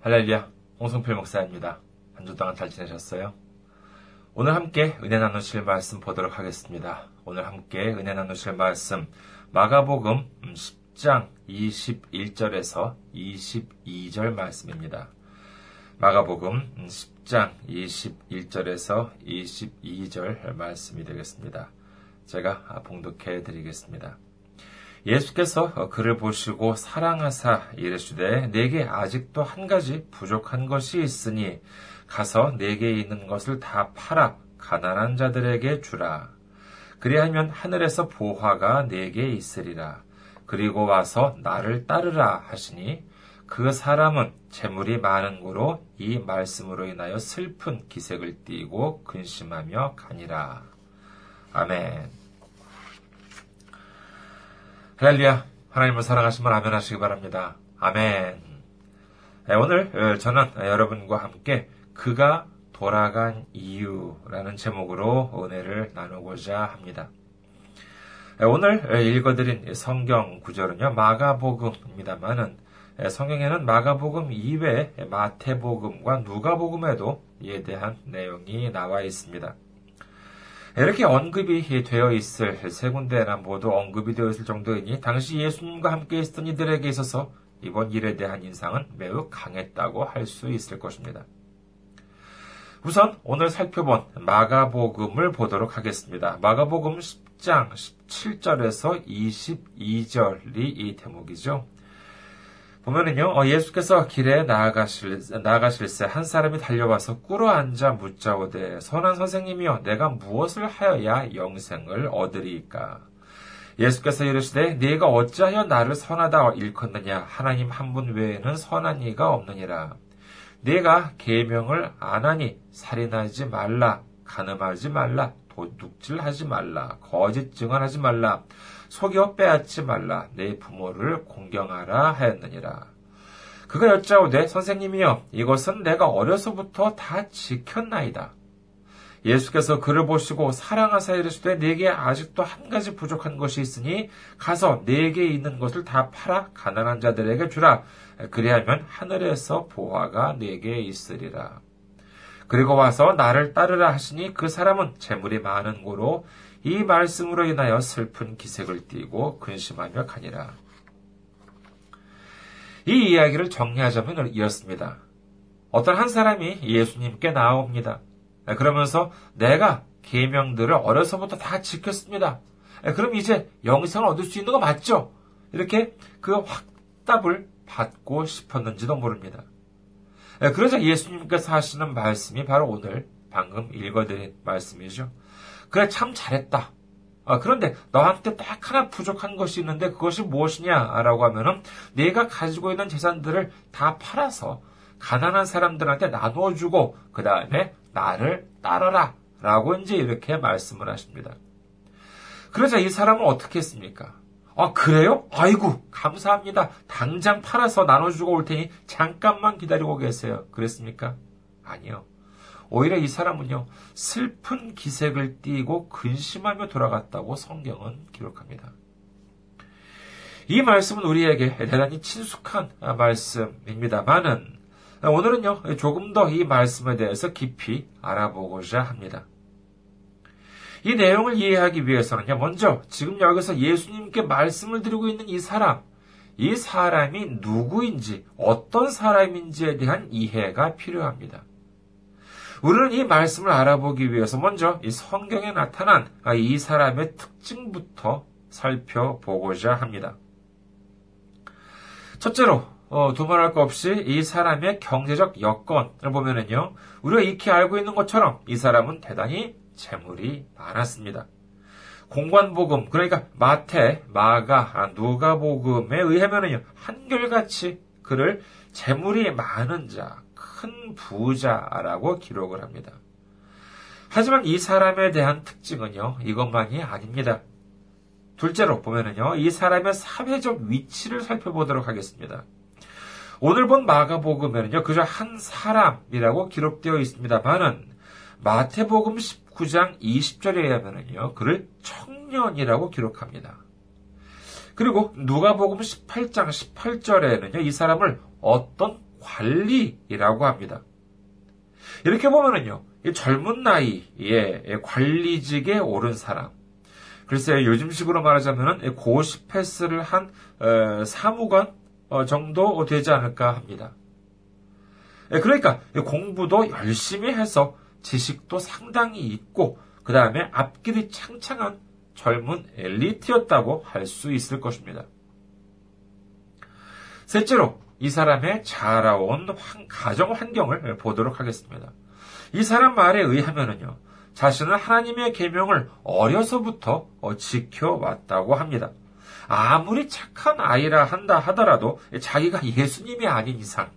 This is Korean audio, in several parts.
할렐루야, 홍성필 목사입니다. 한 주 동안 잘 지내셨어요? 오늘 함께 은혜 나누실 말씀 보도록 하겠습니다. 오늘 함께 은혜 나누실 말씀, 마가복음 10장 21절에서 22절 말씀입니다. 마가복음 10장 21절에서 22절 말씀이 되겠습니다. 제가 봉독해 드리겠습니다. 예수께서 그를 보시고 사랑하사 이르시되 내게 아직도 한 가지 부족한 것이 있으니 가서 내게 있는 것을 다 팔아 가난한 자들에게 주라. 그리하면 하늘에서 보화가 내게 있으리라. 그리고 와서 나를 따르라 하시니 그 사람은 재물이 많은 고로 이 말씀으로 인하여 슬픈 기색을 띠고 근심하며 가니라. 아멘. 할렐루야. 하나님을 사랑하시면 아멘 하시기 바랍니다. 아멘. 네, 오늘 어, 저는 여러분과 함께 그가 돌아간 이유라는 제목으로 은혜를 나누고자 합니다. 네, 오늘 읽어드린 성경 구절은요, 마가복음입니다만은 네, 성경에는 마가복음 이외에 마태복음과 누가복음에도 이에 대한 내용이 나와 있습니다. 이렇게 언급이 되어 있을 세 군데나 모두 언급이 되어 있을 정도이니 당시 예수님과 함께 있었던 이들에게 있어서 이번 일에 대한 인상은 매우 강했다고 할 수 있을 것입니다. 우선 오늘 살펴본 마가복음을 보도록 하겠습니다. 마가복음 10장 17절에서 22절이 이 대목이죠. 보면은요, 어, 예수께서 길에 나아가실, 나아가실새 한 사람이 달려와서 꿇어 앉아 묻자오되, 선한 선생님이여, 내가 무엇을 하여야 영생을 얻으리이까? 예수께서 이르시되, 네가 어찌하여 나를 선하다 일컫느냐? 하나님 한 분 외에는 선한 이가 없느니라. 네가 계명을 안 하니 살인하지 말라, 가늠하지 말라, 도둑질하지 말라, 거짓 증언하지 말라, 속여 빼앗지 말라 내 부모를 공경하라 하였느니라. 그가 여짜오되 선생님이여 이것은 내가 어려서부터 다 지켰나이다. 예수께서 그를 보시고 사랑하사 이르시되 내게 아직도 한 가지 부족한 것이 있으니 가서 내게 있는 것을 다 팔아 가난한 자들에게 주라. 그리하면 하늘에서 보화가 내게 있으리라. 그리고 와서 나를 따르라 하시니 그 사람은 재물이 많은 고로 이 말씀으로 인하여 슬픈 기색을 띠고 근심하며 가니라. 이 이야기를 정리하자면 이렇습니다. 어떤 한 사람이 예수님께 나옵니다. 그러면서 내가 계명들을 어려서부터 다 지켰습니다. 그럼 이제 영생을 얻을 수 있는 거 맞죠? 이렇게 그 확답을 받고 싶었는지도 모릅니다. 그러자 예수님께서 하시는 말씀이 바로 오늘 방금 읽어드린 말씀이죠. 그래, 참 잘했다. 아, 그런데 너한테 딱 하나 부족한 것이 있는데 그것이 무엇이냐라고 하면은 내가 가지고 있는 재산들을 다 팔아서 가난한 사람들한테 나누어 주고 그 다음에 나를 따르라 라고 이제 이렇게 말씀을 하십니다. 그러자 이 사람은 어떻게 했습니까? 아, 그래요? 아이고, 감사합니다. 당장 팔아서 나눠주고 올 테니 잠깐만 기다리고 계세요. 그랬습니까? 아니요. 오히려 이 사람은요, 슬픈 기색을 띠고 근심하며 돌아갔다고 성경은 기록합니다. 이 말씀은 우리에게 대단히 친숙한 말씀입니다만은 오늘은요, 조금 더 이 말씀에 대해서 깊이 알아보고자 합니다. 이 내용을 이해하기 위해서는요, 먼저 지금 여기서 예수님께 말씀을 드리고 있는 이 사람, 이 사람이 누구인지, 어떤 사람인지에 대한 이해가 필요합니다. 우리는 이 말씀을 알아보기 위해서 먼저 이 성경에 나타난 이 사람의 특징부터 살펴보고자 합니다. 첫째로 어, 두말할 것 없이 이 사람의 경제적 여건을 보면은요, 우리가 익히 알고 있는 것처럼 이 사람은 대단히 재물이 많았습니다. 공관복음, 그러니까 마태, 마가, 누가복음에 의하면은요, 한결같이 그를 재물이 많은 자, 큰 부자라고 기록을 합니다. 하지만 이 사람에 대한 특징은요, 이것만이 아닙니다. 둘째로 보면은요, 이 사람의 사회적 위치를 살펴보도록 하겠습니다. 오늘 본 마가복음에는요, 그저 한 사람이라고 기록되어 있습니다만은, 마태복음 19장 20절에 의하면요, 그를 청년이라고 기록합니다. 그리고 누가복음 18장 18절에는요, 이 사람을 어떤 관리라고 합니다. 이렇게 보면은요, 젊은 나이에 관리직에 오른 사람, 글쎄요, 요즘식으로 말하자면은 고시 패스를 한 어, 사무관 어, 정도 되지 않을까 합니다. 예, 그러니까 공부도 열심히 해서 지식도 상당히 있고 그 다음에 앞길이 창창한 젊은 엘리트였다고 할 수 있을 것입니다. 셋째로 이 사람의 자라온 가정 환경을 보도록 하겠습니다. 이 사람 말에 의하면요 자신은 하나님의 계명을 어려서부터 지켜왔다고 합니다. 아무리 착한 아이라 한다 하더라도 자기가 예수님이 아닌 이상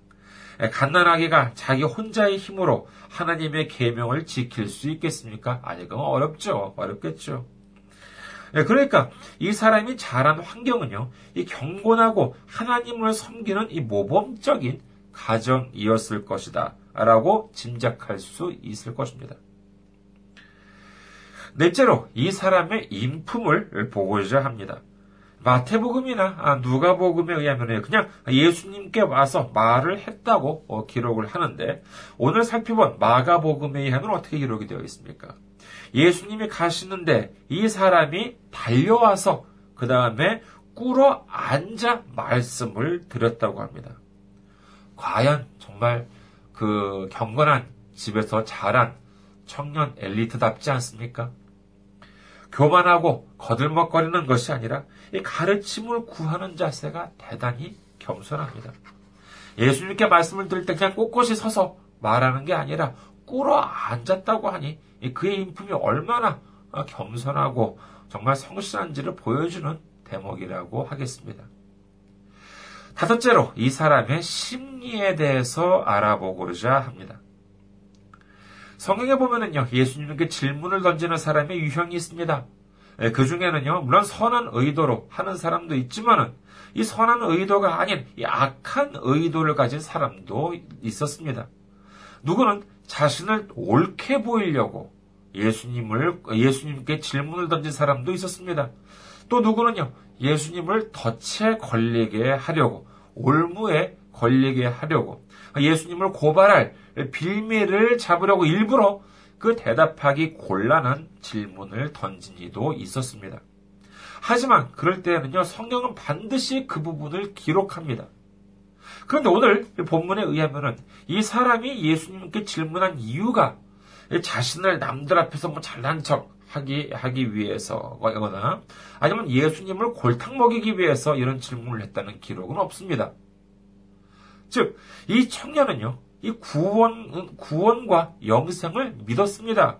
갓난아기가 자기 혼자의 힘으로 하나님의 계명을 지킬 수 있겠습니까? 아니, 그건 어렵죠. 어렵겠죠. 예, 그러니까 이 사람이 자란 환경은요, 이 경건하고 하나님을 섬기는 이 모범적인 가정이었을 것이다. 라고 짐작할 수 있을 것입니다. 넷째로 이 사람의 인품을 보고자 합니다. 마태복음이나 아, 누가복음에 의하면 그냥 예수님께 와서 말을 했다고 어, 기록을 하는데 오늘 살펴본 마가복음에 의하면 어떻게 기록이 되어 있습니까? 예수님이 가시는데 이 사람이 달려와서 그 다음에 꿇어 앉아 말씀을 드렸다고 합니다. 과연 정말 그 경건한 집에서 자란 청년 엘리트답지 않습니까? 교만하고 거들먹거리는 것이 아니라 이 가르침을 구하는 자세가 대단히 겸손합니다. 예수님께 말씀을 들을 때 그냥 꼿꼿이 서서 말하는 게 아니라 꿇어 앉았다고 하니 그의 인품이 얼마나 겸손하고 정말 성실한지를 보여주는 대목이라고 하겠습니다. 다섯째로 이 사람의 심리에 대해서 알아보고자 합니다. 성경에 보면은요, 예수님께 질문을 던지는 사람의 유형이 있습니다. 예, 그 중에는요, 물론 선한 의도로 하는 사람도 있지만은, 이 선한 의도가 아닌 이 악한 의도를 가진 사람도 있었습니다. 누구는 자신을 옳게 보이려고 예수님을, 예수님께 질문을 던진 사람도 있었습니다. 또 누구는요, 예수님을 덫에 걸리게 하려고, 올무에 걸리게 하려고, 예수님을 고발할 빌미를 잡으려고 일부러 그 대답하기 곤란한 질문을 던진 이도 있었습니다. 하지만 그럴 때에는요, 성경은 반드시 그 부분을 기록합니다. 그런데 오늘 본문에 의하면은 이 사람이 예수님께 질문한 이유가 자신을 남들 앞에서 뭐 잘난 척 하기, 하기 위해서거나 아니면 예수님을 골탕 먹이기 위해서 이런 질문을 했다는 기록은 없습니다. 즉, 이 청년은요, 이 구원, 구원과 영생을 믿었습니다.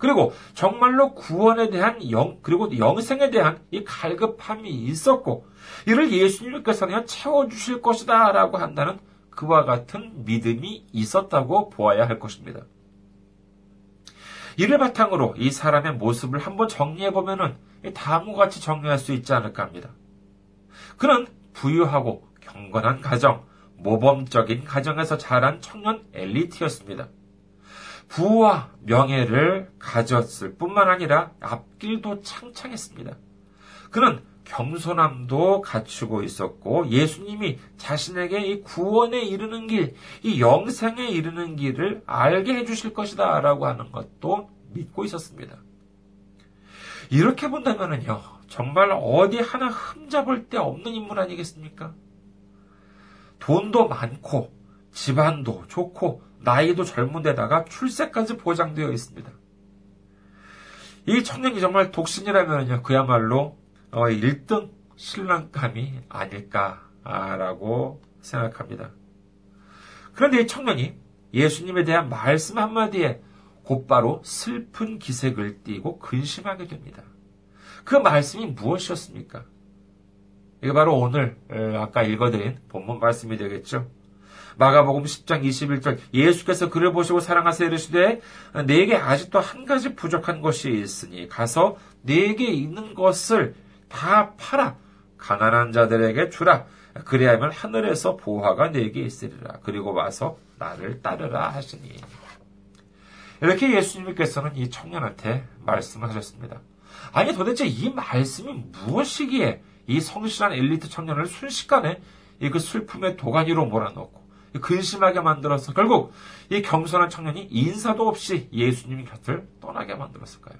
그리고 정말로 구원에 대한 영, 그리고 영생에 대한 이 갈급함이 있었고, 이를 예수님께서는 채워주실 것이다 라고 한다는 그와 같은 믿음이 있었다고 보아야 할 것입니다. 이를 바탕으로 이 사람의 모습을 한번 정리해보면은 다음과 같이 정리할 수 있지 않을까 합니다. 그는 부유하고 경건한 가정, 모범적인 가정에서 자란 청년 엘리트였습니다. 부와 명예를 가졌을 뿐만 아니라 앞길도 창창했습니다. 그는 겸손함도 갖추고 있었고 예수님이 자신에게 이 구원에 이르는 길, 이 영생에 이르는 길을 알게 해주실 것이다 라고 하는 것도 믿고 있었습니다. 이렇게 본다면요, 정말 어디 하나 흠잡을 데 없는 인물 아니겠습니까? 돈도 많고 집안도 좋고 나이도 젊은 데다가 출세까지 보장되어 있습니다. 이 청년이 정말 독신이라면 그야말로 1등 어, 신랑감이 아닐까라고 생각합니다. 그런데 이 청년이 예수님에 대한 말씀 한마디에 곧바로 슬픈 기색을 띠고 근심하게 됩니다. 그 말씀이 무엇이었습니까? 이게 바로 오늘 아까 읽어드린 본문 말씀이 되겠죠. 마가복음 10장 21절 예수께서 그를 보시고 사랑하사 이르시되 내게 아직도 한 가지 부족한 것이 있으니 가서 내게 있는 것을 다 팔아 가난한 자들에게 주라. 그리하면 하늘에서 보화가 내게 있으리라. 그리고 와서 나를 따르라 하시니. 이렇게 예수님께서는 이 청년한테 말씀하셨습니다. 아니 도대체 이 말씀이 무엇이기에 이 성실한 엘리트 청년을 순식간에 이 그 슬픔의 도가니로 몰아넣고 근심하게 만들어서 결국 이 겸손한 청년이 인사도 없이 예수님 곁을 떠나게 만들었을까요?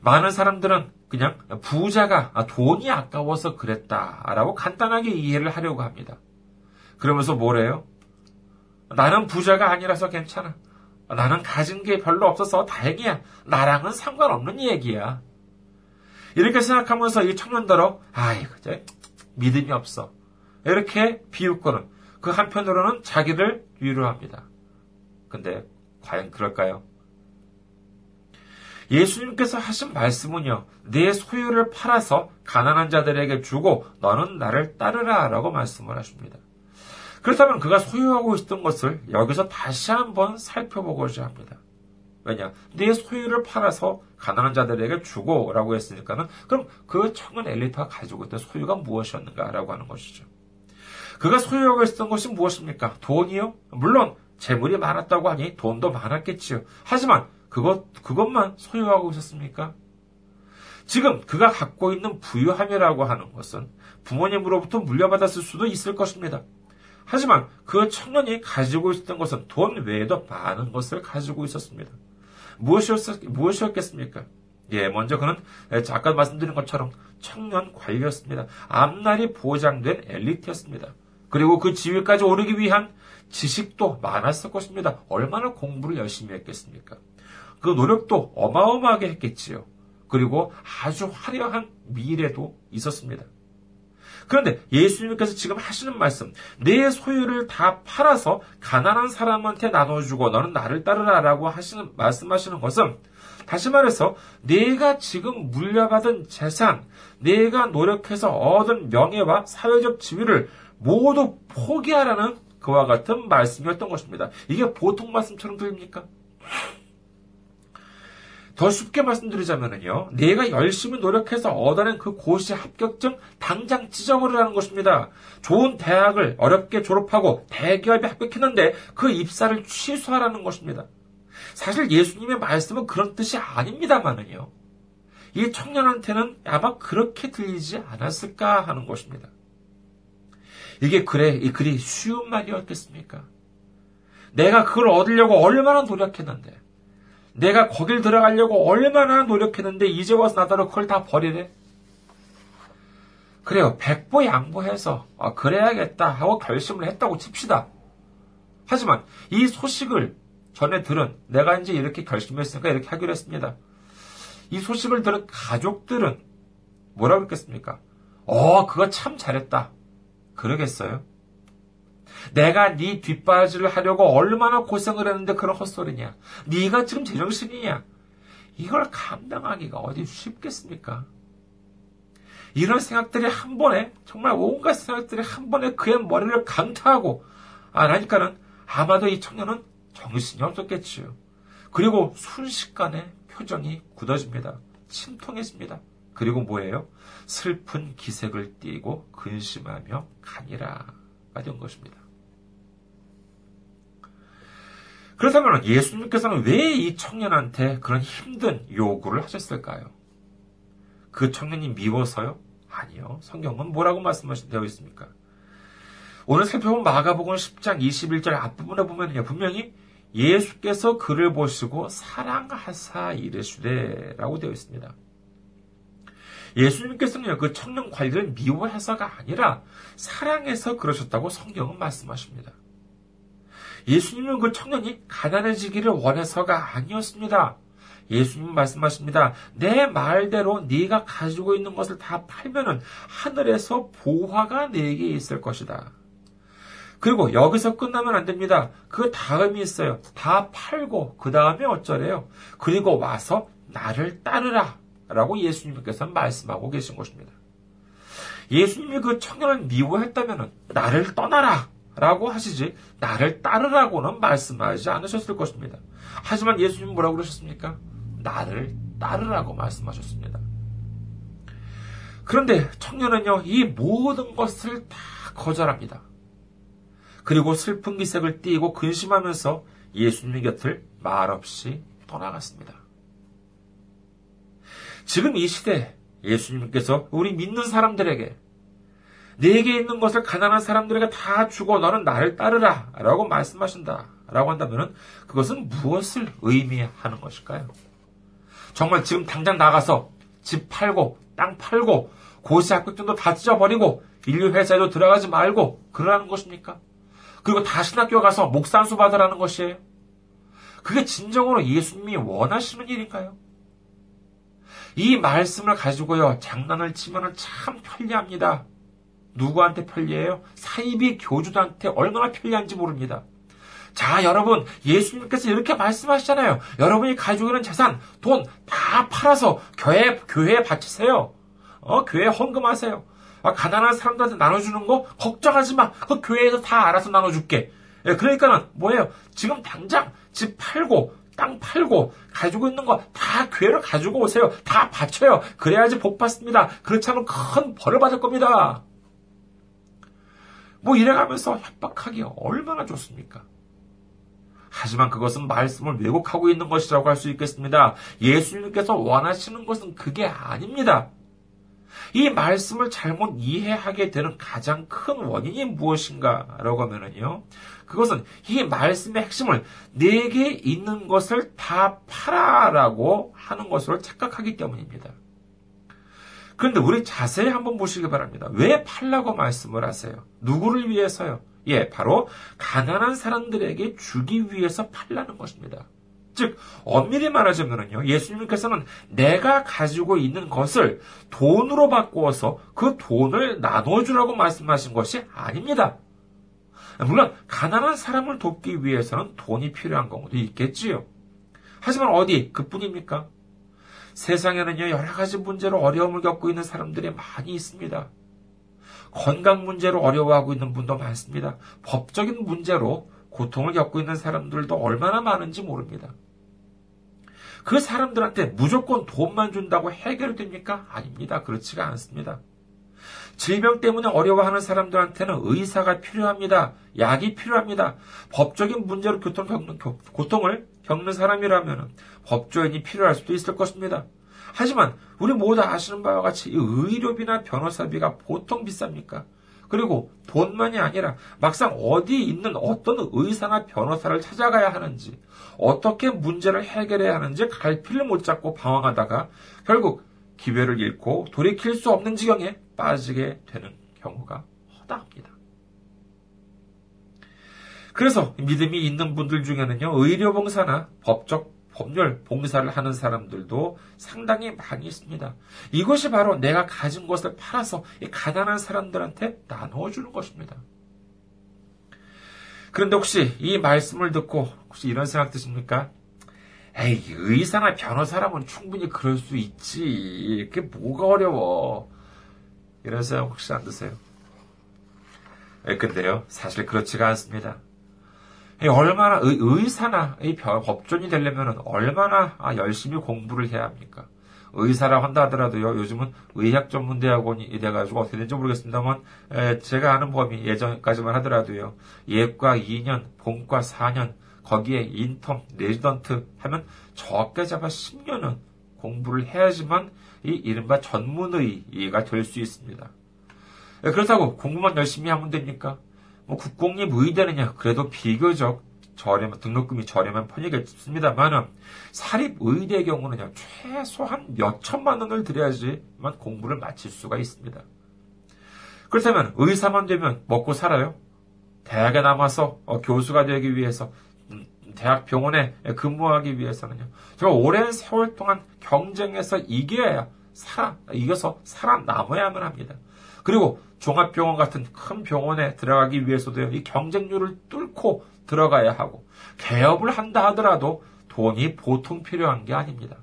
많은 사람들은 그냥 부자가 돈이 아까워서 그랬다라고 간단하게 이해를 하려고 합니다. 그러면서 뭐래요? 나는 부자가 아니라서 괜찮아. 나는 가진 게 별로 없어서 다행이야. 나랑은 상관없는 얘기야. 이렇게 생각하면서 이 청년들어, 아이, 그저 믿음이 없어. 이렇게 비웃고는 그 한편으로는 자기를 위로합니다. 근데 과연 그럴까요? 예수님께서 하신 말씀은요, 내 소유를 팔아서 가난한 자들에게 주고 너는 나를 따르라 라고 말씀을 하십니다. 그렇다면 그가 소유하고 있었던 것을 여기서 다시 한번 살펴보고자 합니다. 왜냐? 네 소유를 팔아서 가난한 자들에게 주고 라고 했으니까는 그럼 그 청년 엘리트가 가지고 있던 소유가 무엇이었는가 라고 하는 것이죠. 그가 소유하고 있었던 것이 무엇입니까? 돈이요? 물론 재물이 많았다고 하니 돈도 많았겠지요. 하지만 그것, 그것만 소유하고 있었습니까? 지금 그가 갖고 있는 부유함이라고 하는 것은 부모님으로부터 물려받았을 수도 있을 것입니다. 하지만 그 청년이 가지고 있었던 것은 돈 외에도 많은 것을 가지고 있었습니다. 무엇이었, 무엇이었겠습니까? 예, 먼저 그는 아까 말씀드린 것처럼 청년 관리였습니다. 앞날이 보장된 엘리트였습니다. 그리고 그 지위까지 오르기 위한 지식도 많았을 것입니다. 얼마나 공부를 열심히 했겠습니까? 그 노력도 어마어마하게 했겠지요. 그리고 아주 화려한 미래도 있었습니다. 그런데 예수님께서 지금 하시는 말씀, 내 소유를 다 팔아서 가난한 사람한테 나눠주고 너는 나를 따르라라고 하시는, 말씀하시는 것은 다시 말해서 내가 지금 물려받은 재산, 내가 노력해서 얻은 명예와 사회적 지위를 모두 포기하라는 그와 같은 말씀이었던 것입니다. 이게 보통 말씀처럼 들립니까? 더 쉽게 말씀드리자면요. 내가 열심히 노력해서 얻어낸 그 고시 합격증 당장 찢어버리라는 것입니다. 좋은 대학을 어렵게 졸업하고 대기업에 합격했는데 그 입사를 취소하라는 것입니다. 사실 예수님의 말씀은 그런 뜻이 아닙니다만은요. 이 청년한테는 아마 그렇게 들리지 않았을까 하는 것입니다. 이게 그래, 이 글이 쉬운 말이었겠습니까? 내가 그걸 얻으려고 얼마나 노력했는데, 내가 거길 들어가려고 얼마나 노력했는데 이제 와서 나더러 그걸 다 버리래? 그래요. 백보 양보해서 아, 그래야겠다 하고 결심을 했다고 칩시다. 하지만 이 소식을 전에 들은 내가 이제 이렇게 결심했으니까 이렇게 하기로 했습니다. 이 소식을 들은 가족들은 뭐라 그랬겠습니까? 어, 그거 참 잘했다. 그러겠어요? 내가 네 뒷바지를 하려고 얼마나 고생을 했는데 그런 헛소리냐? 네가 지금 제정신이냐? 이걸 감당하기가 어디 쉽겠습니까? 이런 생각들이 한 번에 정말 온갖 생각들이 한 번에 그의 머리를 강타하고 안 하니까는 아마도 이 청년은 정신이 없었겠지요. 그리고 순식간에 표정이 굳어집니다. 침통해집니다. 그리고 뭐예요? 슬픈 기색을 띠고 근심하며 가니라가 된 것입니다. 그렇다면 예수님께서는 왜 이 청년한테 그런 힘든 요구를 하셨을까요? 그 청년이 미워서요? 아니요. 성경은 뭐라고 말씀하되어 있습니까? 오늘 살펴본 마가복음 10장 21절 앞부분에 보면요. 분명히 예수께서 그를 보시고 사랑하사 이르시되 라고 되어 있습니다. 예수님께서는 그 청년 관리를 미워해서가 아니라 사랑해서 그러셨다고 성경은 말씀하십니다. 예수님은 그 청년이 가난해지기를 원해서가 아니었습니다. 예수님 말씀하십니다. 내 말대로 네가 가지고 있는 것을 다 팔면은 하늘에서 보화가 내게 있을 것이다. 그리고 여기서 끝나면 안 됩니다. 그 다음이 있어요. 다 팔고 그 다음에 어쩌래요? 그리고 와서 나를 따르라. 라고 예수님께서 말씀하고 계신 것입니다. 예수님이 그 청년을 미워했다면 나를 떠나라. 라고 하시지 나를 따르라고는 말씀하지 않으셨을 것입니다. 하지만 예수님 뭐라고 그러셨습니까? 나를 따르라고 말씀하셨습니다. 그런데 청년은요, 이 모든 것을 다 거절합니다. 그리고 슬픈 기색을 띠고 근심하면서 예수님 곁을 말없이 떠나갔습니다. 지금 이 시대 예수님께서 우리 믿는 사람들에게 내게 있는 것을 가난한 사람들에게 다 주고 너는 나를 따르라 라고 말씀하신다 라고 한다면 그것은 무엇을 의미하는 것일까요? 정말 지금 당장 나가서 집 팔고 땅 팔고 고시 합격증도 다 찢어버리고 인류 회사에도 들어가지 말고 그러라는 것입니까? 그리고 다시 학교 가서 목산수 받으라는 것이에요. 그게 진정으로 예수님이 원하시는 일인가요? 이 말씀을 가지고요, 장난을 치면 참 편리합니다. 누구한테 편리해요? 사이비 교주들한테 얼마나 편리한지 모릅니다. 자, 여러분, 예수님께서 이렇게 말씀하시잖아요. 여러분이 가지고 있는 재산, 돈 다 팔아서 교회, 교회에 바치세요. 어, 교회에 헌금하세요. 아, 가난한 사람들한테 나눠주는 거 걱정하지 마. 그 교회에서 다 알아서 나눠줄게. 예, 그러니까는 뭐예요? 지금 당장 집 팔고 땅 팔고 가지고 있는 거 다 교회로 가지고 오세요. 다 바쳐요. 그래야지 복 받습니다. 그렇지 않으면 큰 벌을 받을 겁니다. 뭐 이래가면서 협박하기 얼마나 좋습니까? 하지만 그것은 말씀을 왜곡하고 있는 것이라고 할 수 있겠습니다. 예수님께서 원하시는 것은 그게 아닙니다. 이 말씀을 잘못 이해하게 되는 가장 큰 원인이 무엇인가라고 하면요. 그것은 이 말씀의 핵심을 내게 있는 것을 다 팔아라고 하는 것으로 착각하기 때문입니다. 그런데 우리 자세히 한번 보시기 바랍니다. 왜 팔라고 말씀을 하세요? 누구를 위해서요? 예, 바로 가난한 사람들에게 주기 위해서 팔라는 것입니다. 즉, 엄밀히 말하자면요, 예수님께서는 내가 가지고 있는 것을 돈으로 바꾸어서 그 돈을 나눠주라고 말씀하신 것이 아닙니다. 물론, 가난한 사람을 돕기 위해서는 돈이 필요한 경우도 있겠지요. 하지만 어디, 그 뿐입니까? 세상에는요, 여러 가지 문제로 어려움을 겪고 있는 사람들이 많이 있습니다. 건강 문제로 어려워하고 있는 분도 많습니다. 법적인 문제로 고통을 겪고 있는 사람들도 얼마나 많은지 모릅니다. 그 사람들한테 무조건 돈만 준다고 해결됩니까? 아닙니다. 그렇지가 않습니다. 질병 때문에 어려워하는 사람들한테는 의사가 필요합니다. 약이 필요합니다. 법적인 문제로 교통, 겪는, 고통을 겪는 사람이라면 법조인이 필요할 수도 있을 것입니다. 하지만 우리 모두 아시는 바와 같이 의료비나 변호사비가 보통 비쌉니까? 그리고 돈만이 아니라 막상 어디 있는 어떤 의사나 변호사를 찾아가야 하는지, 어떻게 문제를 해결해야 하는지 갈피를 못 잡고 방황하다가 결국 기회를 잃고 돌이킬 수 없는 지경에 빠지게 되는 경우가 허다합니다. 그래서 믿음이 있는 분들 중에는요, 의료봉사나 법적 법률 봉사를 하는 사람들도 상당히 많이 있습니다. 이것이 바로 내가 가진 것을 팔아서 가난한 사람들한테 나누어 주는 것입니다. 그런데 혹시 이 말씀을 듣고 혹시 이런 생각 드십니까? 에이, 의사나 변호사라면 충분히 그럴 수 있지. 그게 뭐가 어려워. 이런 생각 혹시 안 드세요? 에, 근데요, 사실 그렇지가 않습니다. 얼마나 의, 사나 법조인이 되려면 얼마나 아, 열심히 공부를 해야 합니까? 의사라 한다 하더라도요, 요즘은 의학 전문 대학원이 돼가지고 어떻게 되는지 모르겠습니다만, 제가 아는 범위 예전까지만 하더라도요, 예과 2년, 본과 4년, 거기에 인턴, 레지던트 하면 적게 잡아 10년은 공부를 해야지만 이 이른바 전문의가 될 수 있습니다. 그렇다고 공부만 열심히 하면 됩니까? 뭐 국공립 의대느냐 그래도 비교적 저렴 등록금이 저렴한 편이겠습니다만은 사립 의대의 경우는요 최소한 몇 천만 원을 들여야지만 공부를 마칠 수가 있습니다. 그렇다면 의사만 되면 먹고 살아요? 대학에 남아서 어, 교수가 되기 위해서 음, 대학 병원에 근무하기 위해서는요. 정말 오랜 세월 동안 경쟁해서 이겨야 살아 이겨서 살아남아야만 합니다. 그리고 종합병원 같은 큰 병원에 들어가기 위해서도 이 경쟁률을 뚫고 들어가야 하고 개업을 한다 하더라도 돈이 보통 필요한 게 아닙니다.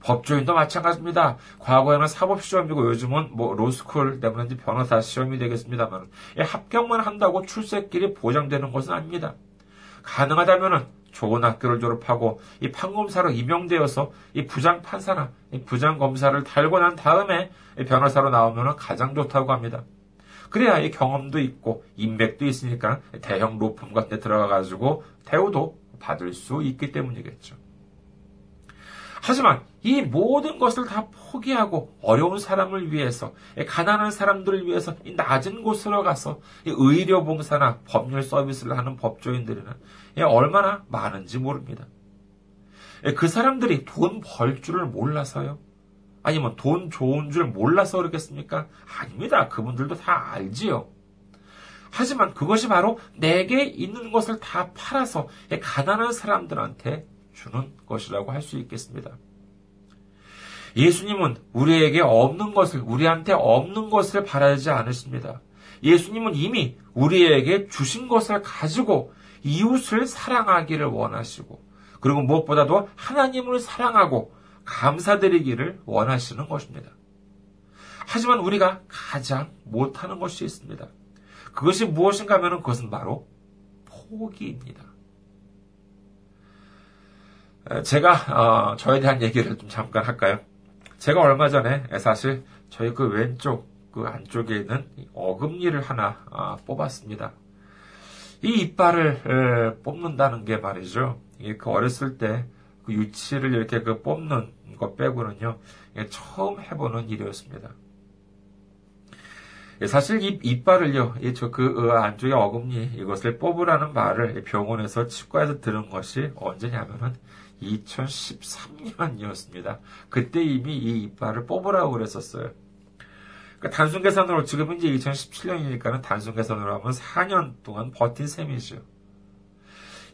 법조인도 마찬가지입니다. 과거에는 사법시험이고 요즘은 뭐 로스쿨 때문에 변호사 시험이 되겠습니다만 합격만 한다고 출세길이 보장되는 것은 아닙니다. 가능하다면 좋은 학교를 졸업하고 이 판검사로 임명되어서 이 부장 판사나 이 부장 검사를 달고 난 다음에 변호사로 나오면 가장 좋다고 합니다. 그래야 이 경험도 있고 인맥도 있으니까 대형 로펌 같은 데 들어가 가지고 대우도 받을 수 있기 때문이겠죠. 하지만 이 모든 것을 다 포기하고 어려운 사람을 위해서, 가난한 사람들을 위해서 이 낮은 곳으로 가서 의료 봉사나 법률 서비스를 하는 법조인들은 얼마나 많은지 모릅니다. 그 사람들이 돈 벌 줄을 몰라서요. 아니면 돈 좋은 줄 몰라서 그러겠습니까? 아닙니다. 그분들도 다 알지요. 하지만 그것이 바로 내게 있는 것을 다 팔아서 가난한 사람들한테 주는 것이라고 할 수 있겠습니다. 예수님은 우리에게 없는 것을, 우리한테 없는 것을 바라지 않으십니다. 예수님은 이미 우리에게 주신 것을 가지고 이웃을 사랑하기를 원하시고, 그리고 무엇보다도 하나님을 사랑하고 감사드리기를 원하시는 것입니다. 하지만 우리가 가장 못하는 것이 있습니다. 그것이 무엇인가 하면 그것은 바로 포기입니다. 제가 어, 저에 대한 얘기를 좀 잠깐 할까요? 제가 얼마 전에 사실 저희 그 왼쪽 그 안쪽에 있는 어금니를 하나 어, 뽑았습니다. 이 이빨을 에, 뽑는다는 게 말이죠. 이게 그 어렸을 때 그 유치를 이렇게 그 뽑는 것 빼고는요, 처음 해보는 일이었습니다. 예, 사실 이 이빨을요, 저그 어, 안쪽에 어금니 이것을 뽑으라는 말을 병원에서 치과에서 들은 것이 언제냐면은 2013년이었습니다. 그때 이미 이 이빨을 뽑으라고 그랬었어요. 그러니까 단순 계산으로 지금 이제 2017년이니까는 단순 계산으로 하면 4년 동안 버틴 셈이죠.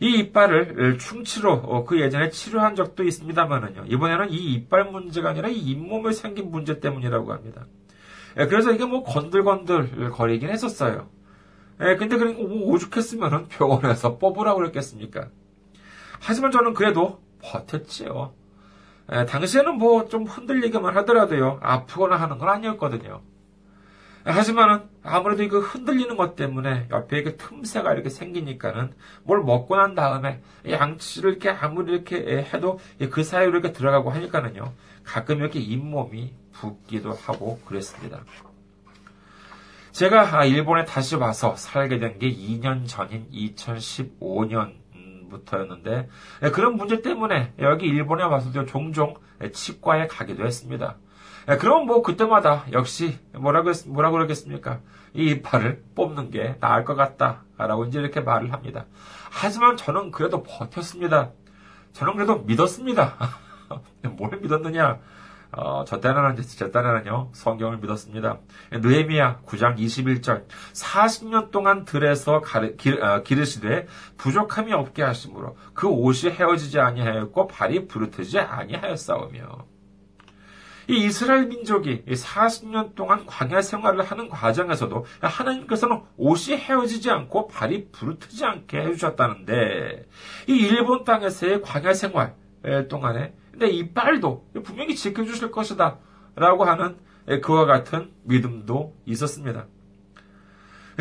이 이빨을 충치로 어, 그 예전에 치료한 적도 있습니다만은요. 이번에는 이 이빨 문제가 아니라 이 잇몸에 생긴 문제 때문이라고 합니다. 예, 그래서 이게 뭐 건들건들 거리긴 했었어요. 예, 근데 그러니까 뭐 오죽했으면은 병원에서 뽑으라고 그랬겠습니까? 하지만 저는 그래도 버텼지요. 에, 당시에는 뭐 좀 흔들리기만 하더라도요, 아프거나 하는 건 아니었거든요. 에, 하지만은 아무래도 이거 흔들리는 것 때문에 옆에 그 틈새가 이렇게 생기니까는 뭘 먹고 난 다음에 양치를 이렇게 아무리 이렇게 해도 그 사이로 이렇게 들어가고 하니까는요, 가끔 이렇게 잇몸이 붓기도 하고 그랬습니다. 제가 일본에 다시 와서 살게 된 게 2년 전인 2015년 부터였는데 예, 그런 문제 때문에 여기 일본에 와서도 종종 치과에 가기도 했습니다. 예, 그럼 뭐 그때마다 역시 뭐라고 뭐라 그러겠습니까? 이 이빨을 뽑는 게 나을 것 같다라고 이제 이렇게 말을 합니다. 하지만 저는 그래도 버텼습니다. 저는 그래도 믿었습니다. 뭘 믿었느냐? 어, 저 때는, 저 때는요, 성경을 믿었습니다. 느헤미야 9장 21절, 40년 동안 들에서 가르, 기, 어, 기르시되 부족함이 없게 하심으로 그 옷이 헤어지지 아니하였고 발이 부르트지 아니하였사오며. 이 이스라엘 민족이 40년 동안 광야 생활을 하는 과정에서도 하나님께서는 옷이 헤어지지 않고 발이 부르트지 않게 해주셨다는데 이 일본 땅에서의 광야 생활 동안에 근데 이 빨도 분명히 지켜주실 것이다. 라고 하는 그와 같은 믿음도 있었습니다.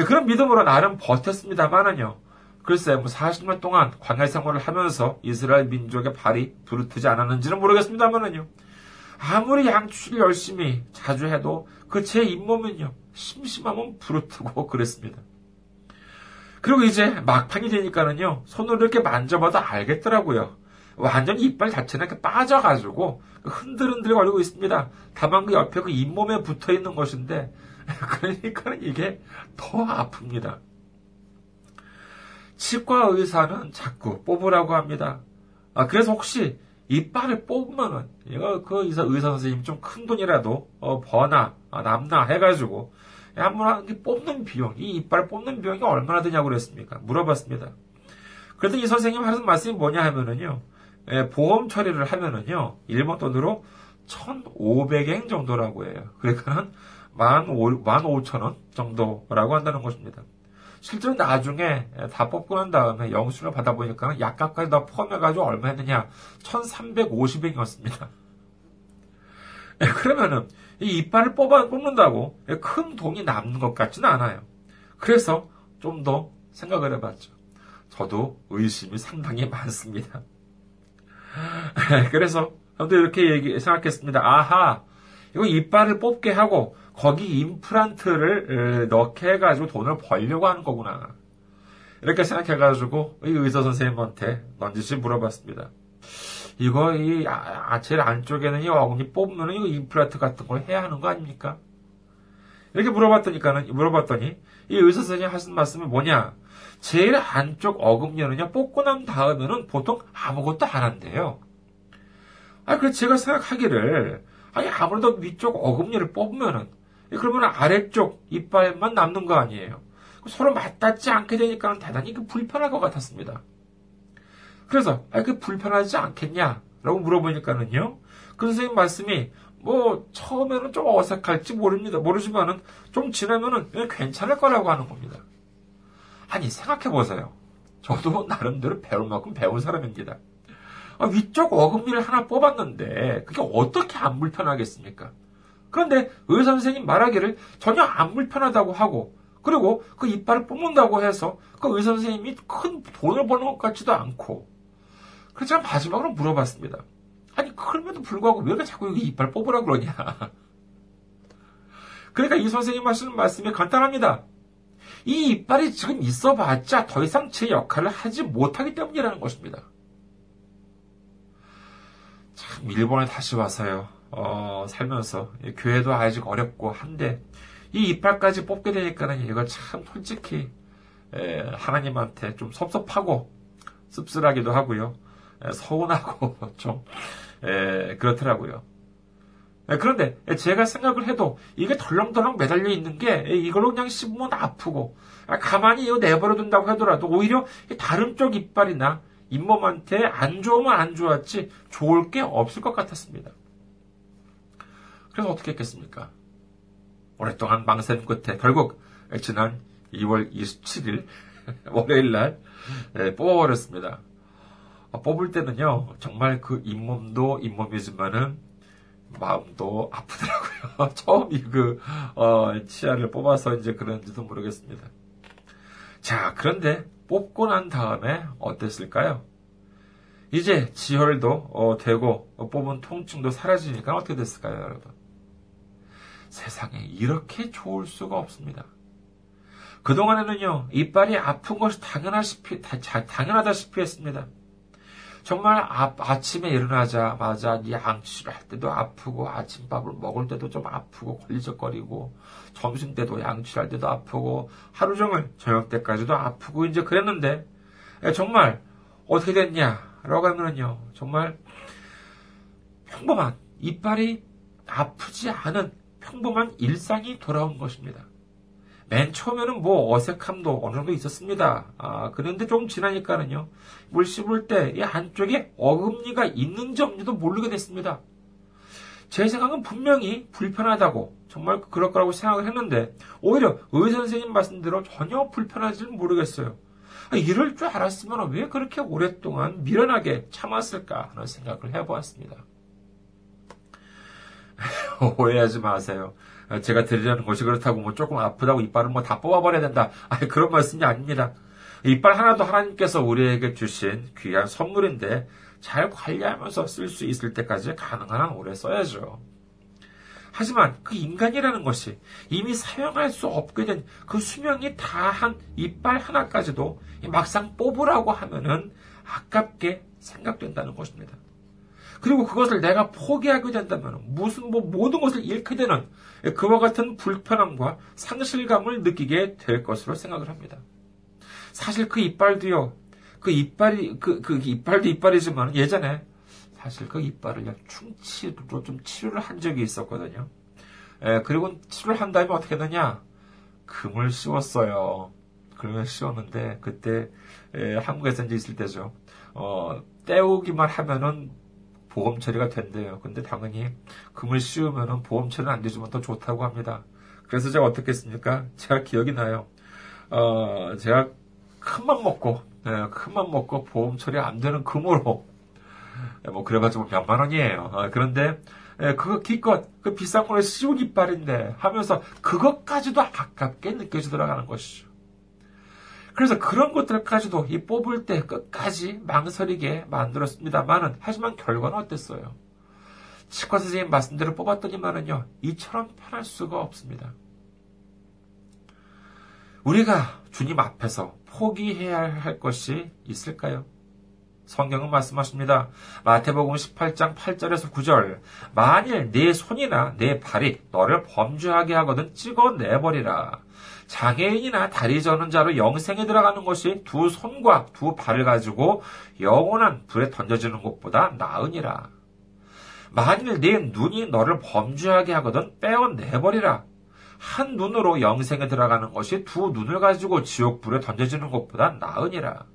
그런 믿음으로 나름 버텼습니다만은요. 글쎄, 뭐 40년 동안 광야 생활을 하면서 이스라엘 민족의 발이 부르트지 않았는지는 모르겠습니다만은요. 아무리 양치를 열심히 자주 해도 그 제 잇몸은요, 심심하면 부르트고 그랬습니다. 그리고 이제 막판이 되니까는요, 손으로 이렇게 만져봐도 알겠더라고요. 완전히 이빨 자체는 이렇게 빠져가지고 흔들흔들 거리고 있습니다. 다만 그 옆에 그 잇몸에 붙어 있는 것인데 그러니까 이게 더 아픕니다. 치과 의사는 자꾸 뽑으라고 합니다. 아, 그래서 혹시 이빨을 뽑으면은 이거 그 의사, 의사 선생님 좀 큰 돈이라도 어, 버나 아, 남나 해가지고 한번 뽑는 비용, 이 이빨 뽑는 비용이 얼마나 드냐고 그랬습니까? 물어봤습니다. 그래도 이 선생님 하는 말씀이 뭐냐 하면은요. 예, 보험 처리를 하면은요, 일본 돈으로 1,500엔 정도라고 해요. 그러니까는 15,000원 정도라고 한다는 것입니다. 실제로 나중에 다 뽑고 난 다음에 영수를 받아보니까 약값까지 다 포함해가지고 얼마 했느냐? 1,350엔이었습니다. 예, 그러면은 이 이빨을 뽑아 뽑는다고 큰 돈이 남는 것 같지는 않아요. 그래서 좀 더 생각을 해봤죠. 저도 의심이 상당히 많습니다. 그래서 저도 이렇게 얘기, 생각했습니다. 아하, 이거 이빨을 뽑게 하고 거기 임플란트를 넣게 해가지고 돈을 벌려고 하는 거구나. 이렇게 생각해가지고 이 의사 선생님한테 넌지시 물어봤습니다. 이거 이 아, 아, 제일 안쪽에는 이 어금니 뽑으면 이거 임플란트 같은 걸 해야 하는 거 아닙니까? 이렇게 물어봤더니까는 물어봤더니 이 의사 선생님 하신 말씀은 뭐냐? 제일 안쪽 어금니는요 뽑고 난 다음에는 보통 아무것도 안 한대요. 아, 그래서 제가 생각하기를 아니 아무래도 위쪽 어금니를 뽑으면은 그러면 아래쪽 이빨만 남는 거 아니에요. 서로 맞닿지 않게 되니까 대단히 그 불편할 것 같았습니다. 그래서 아, 그 불편하지 않겠냐 라고 물어보니까는요. 그 선생님 말씀이 뭐 처음에는 좀 어색할지 모릅니다. 모르지만은 좀 지나면은 괜찮을 거라고 하는 겁니다. 아니 생각해 보세요. 저도 나름대로 배울 만큼 배운 사람입니다. 아, 위쪽 어금니를 하나 뽑았는데 그게 어떻게 안 불편하겠습니까? 그런데 의사 선생님 말하기를 전혀 안 불편하다고 하고 그리고 그 이빨을 뽑는다고 해서 그 의사 선생님이 큰 돈을 버는 것 같지도 않고 그래서 제가 마지막으로 물어봤습니다. 아니 그럼에도 불구하고 왜 자꾸 여기 이빨 뽑으라 그러냐? 그러니까 이 선생님 하시는 말씀이 간단합니다. 이 이빨이 지금 있어봤자 더 이상 제 역할을 하지 못하기 때문이라는 것입니다. 참 일본에 다시 와서요. 어, 살면서 교회도 아직 어렵고 한데 이 이빨까지 뽑게 되니까는 이거 참 솔직히 에, 하나님한테 좀 섭섭하고 씁쓸하기도 하고요. 에, 서운하고 좀 에, 그렇더라고요. 그런데 제가 생각을 해도 이게 덜렁덜렁 매달려 있는 게 이걸로 그냥 씹으면 아프고 아, 가만히 이거 내버려 둔다고 하더라도 오히려 다른 쪽 이빨이나 잇몸한테 안 좋으면 안 좋았지 좋을 게 없을 것 같았습니다. 그래서 어떻게 했겠습니까? 오랫동안 망설임 끝에 결국 지난 2월 27일 월요일 날 뽑아버렸습니다. 아, 뽑을 때는요 정말 그 잇몸도 잇몸이지만은 마음도 아프더라고요. 처음 이그 어, 치아를 뽑아서 이제 그런지도 모르겠습니다. 자 그런데 뽑고 난 다음에 어땠을까요? 이제 지혈도 어, 되고 어, 뽑은 통증도 사라지니까 어떻게 됐을까요, 여러분? 세상에 이렇게 좋을 수가 없습니다. 그동안에는요, 이빨이 아픈 것이 당연하시피, 당연하다시피 했습니다. 정말 아, 침에 일어나자마자 양치를 할 때도 아프고 아침밥을 먹을 때도 좀 아프고 걸리적거리고 점심 때도 양치를 할 때도 아프고 하루 종일 저녁 때까지도 아프고 이제 그랬는데 예, 정말 어떻게 됐냐라고 하면요 정말 평범한 이빨이 아프지 않은 평범한 일상이 돌아온 것입니다. 맨 처음에는 뭐 어색함도 어느 정도 있었습니다. 아, 그런데 좀 지나니까는요, 물 씹을 때 이 한쪽에 어금니가 있는지 없는지도 모르게 됐습니다. 제 생각은 분명히 불편하다고, 정말 그럴 거라고 생각을 했는데, 오히려 의사 선생님 말씀대로 전혀 불편하지는 모르겠어요. 아, 이럴 줄 알았으면 왜 그렇게 오랫동안 미련하게 참았을까 하는 생각을 해보았습니다. 오해하지 마세요. 제가 드리려는 것이 그렇다고 뭐 조금 아프다고 이빨을 뭐 다 뽑아버려야 된다. 아니, 그런 말씀이 아닙니다. 이빨 하나도 하나님께서 우리에게 주신 귀한 선물인데 잘 관리하면서 쓸 수 있을 때까지 가능한 한 오래 써야죠. 하지만 그 인간이라는 것이 이미 사용할 수 없게 된 그 수명이 다한 이빨 하나까지도 막상 뽑으라고 하면은 아깝게 생각된다는 것입니다. 그리고 그것을 내가 포기하게 된다면 무슨 뭐 모든 것을 잃게 되는 그와 같은 불편함과 상실감을 느끼게 될 것으로 생각을 합니다. 사실 그 이빨도요. 그 이빨이 그, 그 이빨도 이빨이지만 예전에 사실 그 이빨을 충치로 좀 치료를 한 적이 있었거든요. 에, 그리고 치료를 한 다음에 어떻게 했느냐? 금을 씌웠어요. 금을 씌웠는데 그때 에, 한국에서 이제 있을 때죠. 어, 떼우기만 하면은 보험 처리가 된대요. 근데 당연히 금을 씌우면 보험 처리는 안 되지만 더 좋다고 합니다. 그래서 제가 어떻게 했습니까? 제가 기억이 나요. 어, 제가 큰 맘 먹고, 네, 큰맘 먹고 보험 처리 안 되는 금으로, 네, 뭐, 그래가지고 몇만 원이에요. 어, 그런데, 네, 그거 기껏, 그 비싼 거에 씌운 이빨인데 하면서 그것까지도 아깝게 느껴지더라가는 것이죠. 그래서 그런 것들까지도 이 뽑을 때 끝까지 망설이게 만들었습니다만은 하지만 결과는 어땠어요? 치과 선생님 말씀대로 뽑았더니만은요 이처럼 편할 수가 없습니다. 우리가 주님 앞에서 포기해야 할 것이 있을까요? 성경은 말씀하십니다. 마태복음 18장 8절에서 9절. 만일 내 손이나 내 발이 너를 범죄하게 하거든 찍어 내버리라. 장애인이나 다리 저는 자로 영생에 들어가는 것이 두 손과 두 발을 가지고 영원한 불에 던져지는 것보다 나으니라. 만일 네 눈이 너를 범죄하게 하거든 빼어내버리라. 한 눈으로 영생에 들어가는 것이 두 눈을 가지고 지옥불에 던져지는 것보다 나으니라.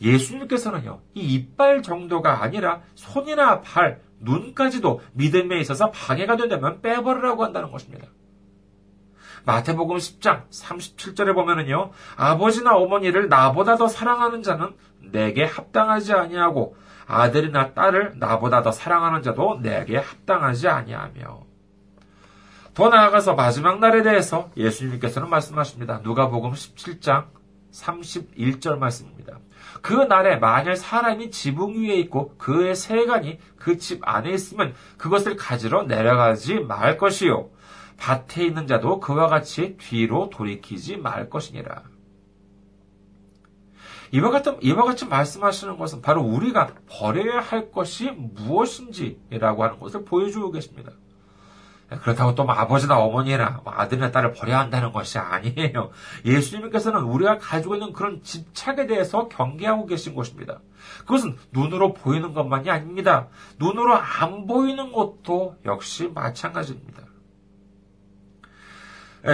예수님께서는요, 이 이빨 정도가 아니라 손이나 발, 눈까지도 믿음에 있어서 방해가 된다면 빼버리라고 한다는 것입니다. 마태복음 10장 37절에 보면은요, 아버지나 어머니를 나보다 더 사랑하는 자는 내게 합당하지 아니하고 아들이나 딸을 나보다 더 사랑하는 자도 내게 합당하지 아니하며 더 나아가서 마지막 날에 대해서 예수님께서는 말씀하십니다. 누가복음 17장 31절 말씀입니다. 그 날에 만일 사람이 지붕 위에 있고 그의 세간이 그 집 안에 있으면 그것을 가지러 내려가지 말 것이요. 밭에 있는 자도 그와 같이 뒤로 돌이키지 말 것이니라. 이와 같은, 이와 같이 말씀하시는 것은 바로 우리가 버려야 할 것이 무엇인지라고 하는 것을 보여주고 계십니다. 그렇다고 또뭐 아버지나 어머니나 뭐 아들이나 딸을 버려야 한다는 것이 아니에요. 예수님께서는 우리가 가지고 있는 그런 집착에 대해서 경계하고 계신 것입니다. 그것은 눈으로 보이는 것만이 아닙니다. 눈으로 안 보이는 것도 역시 마찬가지입니다.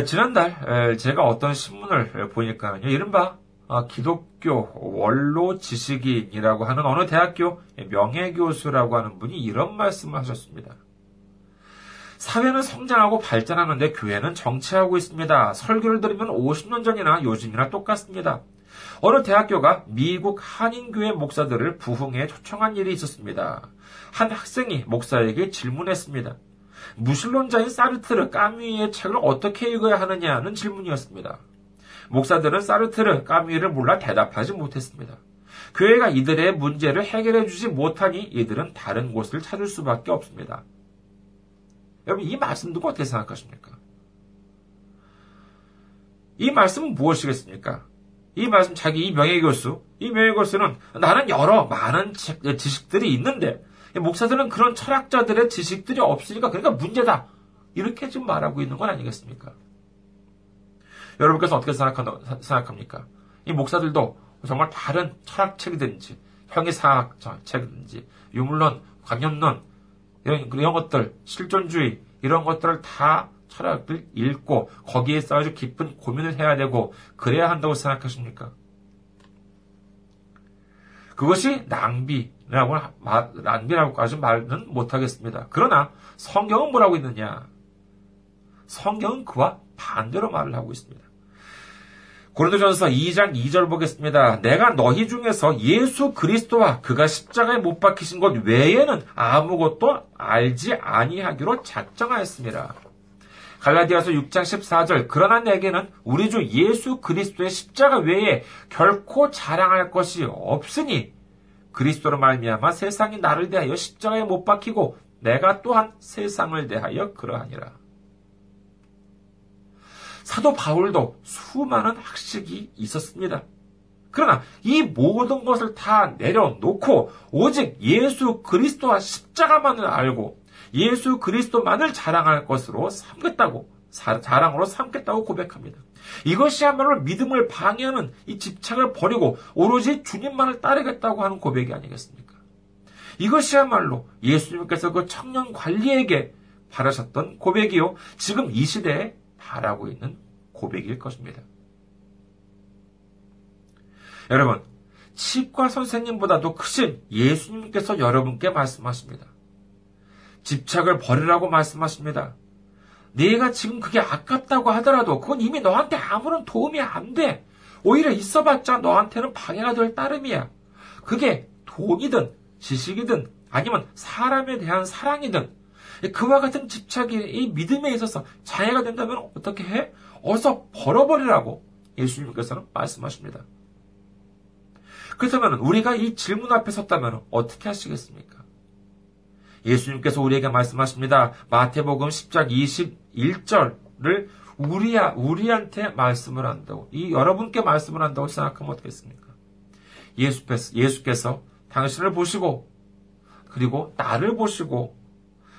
지난달 제가 어떤 신문을 보니까요. 이른바 아, 기독교 원로 지식인이라고 하는 어느 대학교 명예교수라고 하는 분이 이런 말씀을 하셨습니다. 사회는 성장하고 발전하는데 교회는 정체하고 있습니다. 설교를 들으면 50년 전이나 요즘이나 똑같습니다. 어느 대학교가 미국 한인교회 목사들을 부흥에 초청한 일이 있었습니다. 한 학생이 목사에게 질문했습니다. 무신론자인 사르트르 까뮤의 책을 어떻게 읽어야 하느냐는 질문이었습니다. 목사들은 사르트르 까뮤를 몰라 대답하지 못했습니다. 교회가 이들의 문제를 해결해 주지 못하니 이들은 다른 곳을 찾을 수밖에 없습니다. 여러분, 이 말씀 듣고 어떻게 생각하십니까? 이 말씀은 무엇이겠습니까? 이 말씀, 자기 이 명예교수, 이 명예교수는 나는 여러 많은 지식들이 있는데, 목사들은 그런 철학자들의 지식들이 없으니까 그러니까 문제다. 이렇게 지금 말하고 있는 건 아니겠습니까? 여러분께서 어떻게 생각합니까? 이 목사들도 정말 다른 철학책이든지, 형이사학책이든지, 유물론, 관념론, 이런, 이런 것들, 실존주의, 이런 것들을 다 철학을 읽고 거기에 쌓아주 깊은 고민을 해야 되고 그래야 한다고 생각하십니까? 그것이 낭비라고 낭비라고까지 말은 못하겠습니다. 그러나 성경은 뭐라고 있느냐? 성경은 그와 반대로 말을 하고 있습니다. 고린도전서 2장 2절 보겠습니다. 내가 너희 중에서 예수 그리스도와 그가 십자가에 못 박히신 것 외에는 아무것도 알지 아니하기로 작정하였습니다. 갈라디아서 6장 14절 그러나 내게는 우리 주 예수 그리스도의 십자가 외에 결코 자랑할 것이 없으니 그리스도로 말미암아 세상이 나를 대하여 십자가에 못 박히고 내가 또한 세상을 대하여 그러하니라. 사도 바울도 수많은 학식이 있었습니다. 그러나 이 모든 것을 다 내려놓고 오직 예수 그리스도와 십자가만을 알고 예수 그리스도만을 자랑할 것으로 삼겠다고 자랑으로 삼겠다고 고백합니다. 이것이야말로 믿음을 방해하는 이 집착을 버리고 오로지 주님만을 따르겠다고 하는 고백이 아니겠습니까? 이것이야말로 예수님께서 그 청년 관리에게 바라셨던 고백이요. 지금 이 시대에 바라고 있는 고백일 것입니다. 여러분, 치과 선생님보다도 크신 예수님께서 여러분께 말씀하십니다. 집착을 버리라고 말씀하십니다. 네가 지금 그게 아깝다고 하더라도 그건 이미 너한테 아무런 도움이 안 돼. 오히려 있어봤자 너한테는 방해가 될 따름이야. 그게 돈이든 지식이든 아니면 사람에 대한 사랑이든 그와 같은 집착이 이 믿음에 있어서 장애가 된다면 어떻게 해? 어서 벌어버리라고 예수님께서는 말씀하십니다. 그렇다면 우리가 이 질문 앞에 섰다면 어떻게 하시겠습니까? 예수님께서 우리에게 말씀하십니다. 마태복음 10장 21절을 우리야, 우리한테 말씀을 한다고, 이 여러분께 말씀을 한다고 생각하면 어떻겠습니까? 예수께서, 예수께서 당신을 보시고 그리고 나를 보시고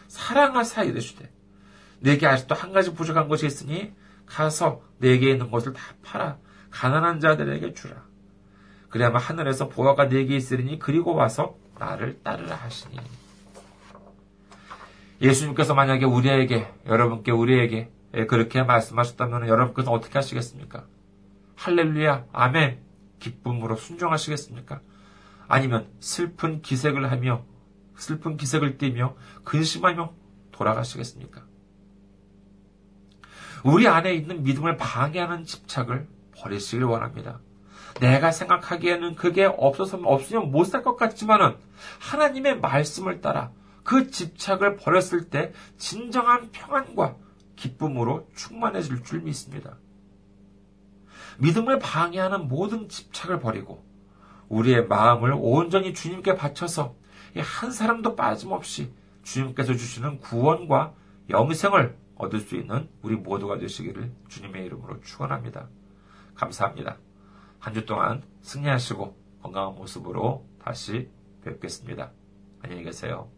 사랑하사 이르시되 내게 아직도 한 가지 부족한 것이 있으니 가서 내게 있는 것을 다 팔아 가난한 자들에게 주라. 그래야만 하늘에서 보화가 내게 있으리니 그리고 와서 나를 따르라 하시니. 예수님께서 만약에 우리에게, 여러분께 우리에게 그렇게 말씀하셨다면 여러분께서 어떻게 하시겠습니까? 할렐루야, 아멘, 기쁨으로 순종하시겠습니까? 아니면 슬픈 기색을 하며, 슬픈 기색을 띠며, 근심하며 돌아가시겠습니까? 우리 안에 있는 믿음을 방해하는 집착을 버리시길 원합니다. 내가 생각하기에는 그게 없어서 없으면 못 살 것 같지만은 하나님의 말씀을 따라 그 집착을 버렸을 때 진정한 평안과 기쁨으로 충만해질 줄 믿습니다. 믿음을 방해하는 모든 집착을 버리고 우리의 마음을 온전히 주님께 바쳐서 한 사람도 빠짐없이 주님께서 주시는 구원과 영생을 얻을 수 있는 우리 모두가 되시기를 주님의 이름으로 축원합니다. 감사합니다. 한 주 동안 승리하시고 건강한 모습으로 다시 뵙겠습니다. 안녕히 계세요.